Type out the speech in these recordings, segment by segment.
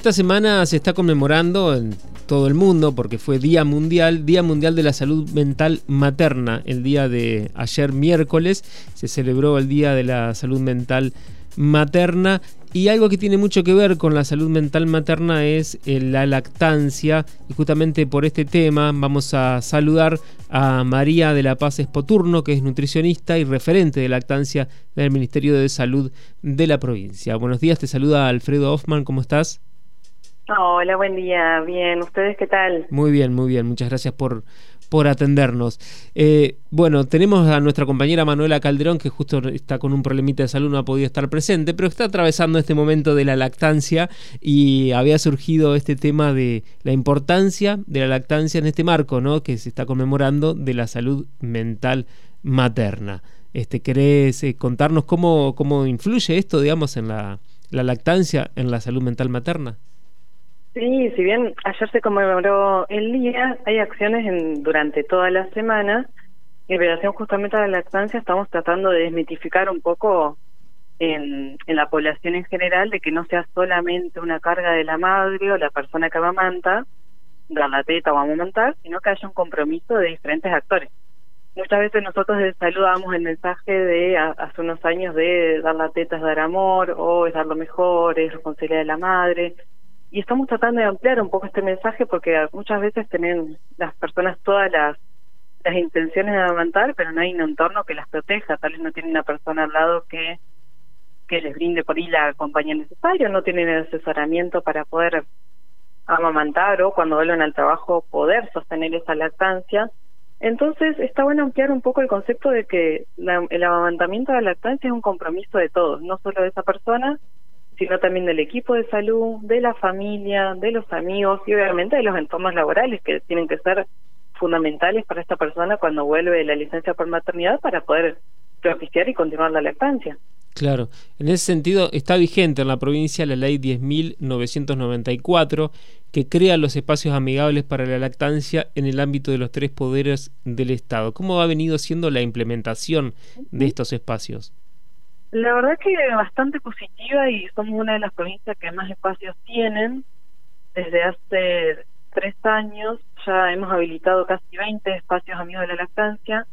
Esta semana se está conmemorando en todo el mundo, porque fue Día Mundial, Día Mundial de la Salud Mental Materna. El día de ayer miércoles se celebró el Día de la Salud Mental Materna y algo que tiene mucho que ver con la salud mental materna es eh, la lactancia. Y justamente por este tema vamos a saludar a María de la Paz Espoturno, que es nutricionista y referente de lactancia del Ministerio de Salud de la provincia. Buenos días, te saluda Alfredo Hoffman, ¿cómo estás? Hola, buen día. Bien, ¿ustedes qué tal? Muy bien, muy bien. Muchas gracias por, por atendernos. Eh, bueno, tenemos a nuestra compañera Manuela Calderón, que justo está con un problemita de salud, no ha podido estar presente, pero está atravesando este momento de la lactancia y había surgido este tema de la importancia de la lactancia en este marco, ¿no? Que se está conmemorando de la salud mental materna. Este, ¿Querés eh, contarnos cómo, cómo influye esto, digamos, en la, la lactancia, en la salud mental materna? Sí, si bien ayer se conmemoró el día, hay acciones en, durante toda la semana. En relación justamente a la lactancia, estamos tratando de desmitificar un poco en, la población en general de que no sea solamente una carga de la madre o la persona que amamanta, dar la teta o amamantar, sino que haya un compromiso de diferentes actores. Muchas veces nosotros de salud damos el mensaje de hace unos años de dar la teta es dar amor o es dar lo mejor, es responsabilidad de la madre y estamos tratando de ampliar un poco este mensaje porque muchas veces tienen las personas todas las las intenciones de amamantar, pero no hay un entorno que las proteja, tal vez no tienen una persona al lado que que les brinde por ahí la compañía necesaria, no tienen el asesoramiento para poder amamantar o cuando vuelven al trabajo poder sostener esa lactancia. Entonces está bueno ampliar un poco el concepto de que el amamantamiento de la lactancia es un compromiso de todos, no solo de esa persona, sino también del equipo de salud, de la familia, de los amigos y obviamente de los entornos laborales que tienen que ser fundamentales para esta persona cuando vuelve de la licencia por maternidad para poder propiciar y continuar la lactancia. Claro, en ese sentido está vigente en la provincia la ley 10.994 que crea los espacios amigables para la lactancia en el ámbito de los tres poderes del Estado. ¿Cómo ha venido siendo la implementación de estos espacios? La verdad que bastante positiva y somos una de las provincias que más espacios tienen. Desde hace tres años ya hemos habilitado casi 20 espacios amigos de la lactancia.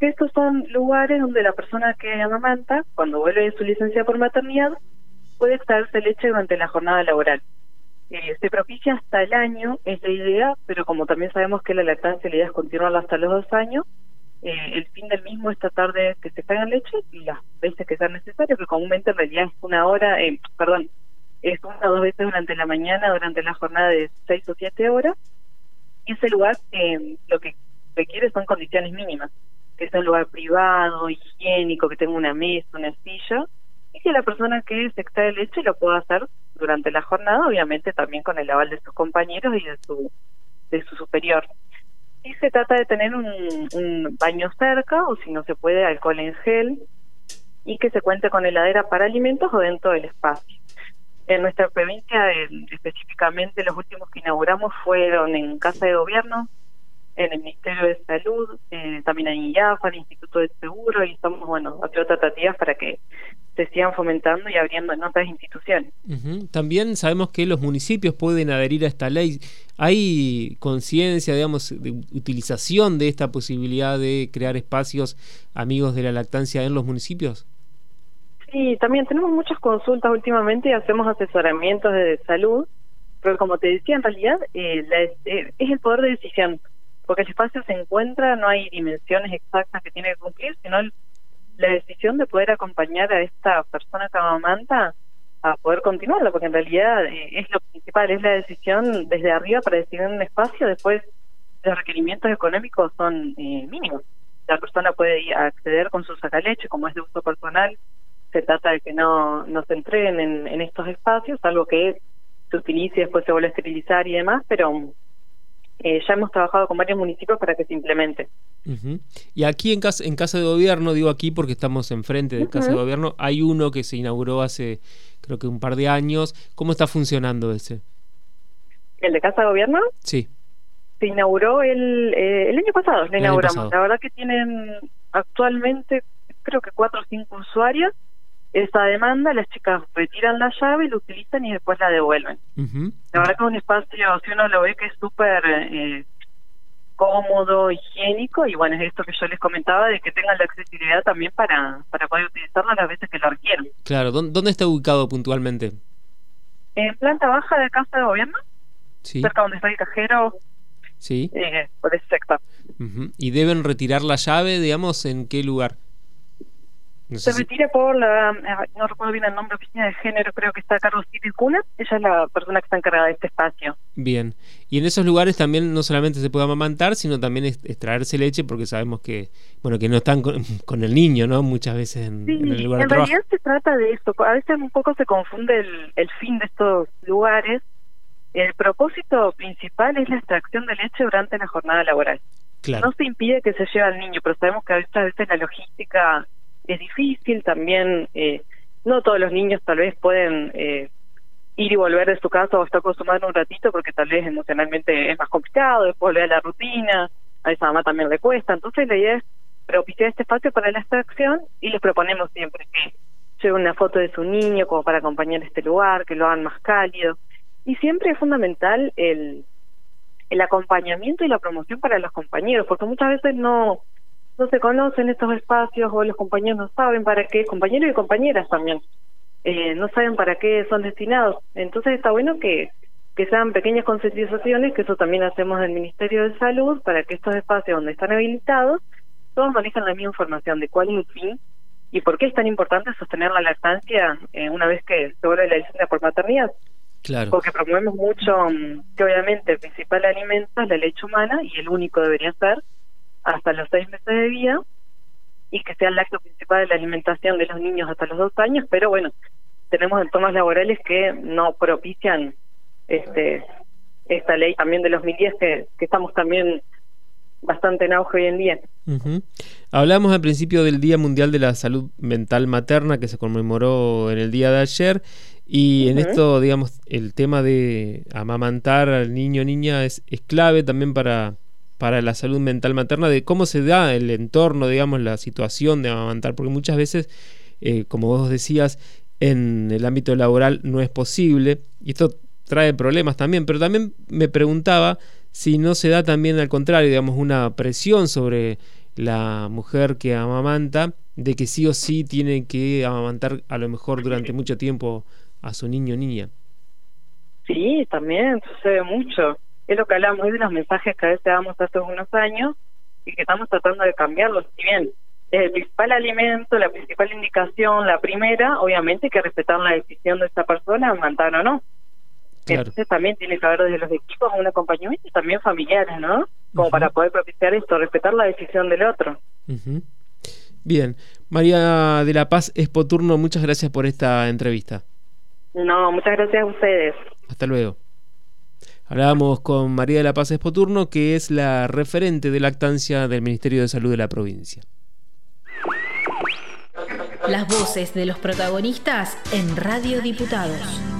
Estos son lugares donde la persona que amamanta, cuando vuelve de su licencia por maternidad, puede extraerse leche durante la jornada laboral. Eh, se propicia hasta el año, es la idea, pero como también sabemos que la lactancia la idea es continuarla hasta los dos años, eh, el fin del mismo es tratar de que se caigan leche y las que sea necesario, que comúnmente en realidad es una hora, eh, perdón, es una o dos veces durante la mañana, durante la jornada de seis o siete horas. Ese lugar eh, lo que requiere son condiciones mínimas, que sea un lugar privado, higiénico, que tenga una mesa, una silla, y que la persona que se extrae leche lo pueda hacer durante la jornada, obviamente también con el aval de sus compañeros y de su, de su superior. Y se trata de tener un, un baño cerca o si no se puede alcohol en gel y que se cuente con heladera para alimentos o dentro del espacio. En nuestra provincia, específicamente, los últimos que inauguramos fueron en Casa de Gobierno, en el Ministerio de Salud, eh, también en IAFA, el Instituto de Seguro, y estamos, bueno, haciendo tratativas para que se sigan fomentando y abriendo en otras instituciones. También sabemos que los municipios pueden adherir a esta ley. ¿Hay conciencia, digamos, de utilización de esta posibilidad de crear espacios amigos de la lactancia en los municipios? Sí, también tenemos muchas consultas últimamente y hacemos asesoramientos de salud, pero como te decía, en realidad eh, eh, es el poder de decisión porque el espacio se encuentra, no hay dimensiones exactas que tiene que cumplir, sino la decisión de poder acompañar a esta persona que amamanta a poder continuarlo, porque en realidad eh, es lo principal, es la decisión desde arriba para decidir un espacio, después los requerimientos económicos son eh, mínimos. La persona puede acceder con su sacaleche, como es de uso personal, se trata de que no, no se entreguen en, en estos espacios, algo que se utilice y después se vuelve a esterilizar y demás, pero eh, ya hemos trabajado con varios municipios para que se implemente. Y aquí en casa, en casa de Gobierno, digo aquí porque estamos enfrente de Casa de Gobierno, hay uno que se inauguró hace creo que un par de años. ¿Cómo está funcionando ese? ¿El de Casa de Gobierno? Sí. Se inauguró el, eh, el año pasado, lo inauguramos. La verdad que tienen actualmente creo que cuatro o cinco usuarios esa demanda, las chicas retiran la llave, lo utilizan y después la devuelven. La verdad que es un espacio, si uno lo ve, que es súper eh, cómodo, higiénico y bueno, es esto que yo les comentaba de que tengan la accesibilidad también para, para poder utilizarlo las veces que lo requieran. Claro, ¿dónde está ubicado puntualmente? En planta baja de Casa de Gobierno, sí. cerca donde está el cajero. Sí. Eh, por ese sector. ¿Y deben retirar la llave, digamos, en qué lugar? Se retira por la, eh, no recuerdo bien el nombre, oficina de género, creo que está Carlos Cuna, ella es la persona que está encargada de este espacio. Bien, y en esos lugares también no solamente se puede amamantar, sino también extraerse leche, porque sabemos que, bueno, que no están con, el niño, ¿no? Muchas veces en, el lugar en realidad se trata de esto, a veces un poco se confunde el, el fin de estos lugares, el propósito principal es la extracción de leche durante la jornada laboral. No se impide que se lleve al niño, pero sabemos que a veces la logística es difícil, también eh, no todos los niños tal vez pueden eh, ir y volver de su casa o estar con su madre un ratito porque tal vez emocionalmente es más complicado, después volver a la rutina, a esa mamá también le cuesta, entonces la idea es propiciar este espacio para la extracción y les proponemos siempre que lleven una foto de su niño como para acompañar este lugar, que lo hagan más cálido. Y siempre es fundamental el el acompañamiento y la promoción para los compañeros, porque muchas veces no no se conocen estos espacios o los compañeros no saben para qué, compañeros y compañeras también, eh, no saben para qué son destinados. Entonces está bueno que, que sean pequeñas concientizaciones, que eso también hacemos en el Ministerio de Salud, para que estos espacios donde están habilitados, todos manejen la misma información de cuál es el fin y por qué es tan importante sostener la lactancia eh, una vez que se vuelve la licencia por maternidad. Claro. Porque promovemos mucho mm, que obviamente el principal alimento es la leche humana y el único debería ser hasta los seis meses de vida y que sea el acto principal de la alimentación de los niños hasta los dos años, pero bueno, tenemos entornos laborales que no propician este esta ley también de los 2010 que, que estamos también bastante en auge hoy en día. Hablamos al principio del Día Mundial de la Salud Mental Materna que se conmemoró en el día de ayer y en esto, digamos, el tema de amamantar al niño o niña es, es clave también para, para la salud mental materna, de cómo se da el entorno, digamos, la situación de amamantar, porque muchas veces, eh, como vos decías, en el ámbito laboral no es posible, y esto trae problemas también, pero también me preguntaba si no se da también al contrario, digamos, una presión sobre la mujer que amamanta, de que sí o sí tiene que amamantar a lo mejor durante mucho tiempo a su niño o niña. Sí, también sucede mucho es lo que hablamos de los mensajes que a veces damos hace unos años y que estamos tratando de cambiarlos. Si bien es el principal alimento, la principal indicación, la primera, obviamente hay que respetar la decisión de esta persona, mantar o no. Entonces también tiene que haber desde los equipos un acompañamiento y también familiares, ¿no? Como para poder propiciar esto, respetar la decisión del otro. Bien, María de la Paz Espoturno, muchas gracias por esta entrevista. No, muchas gracias a ustedes. Hasta luego. Hablábamos con María de la Paz Espoturno, que es la referente de lactancia del Ministerio de Salud de la provincia. Las voces de los protagonistas en Radio Diputados.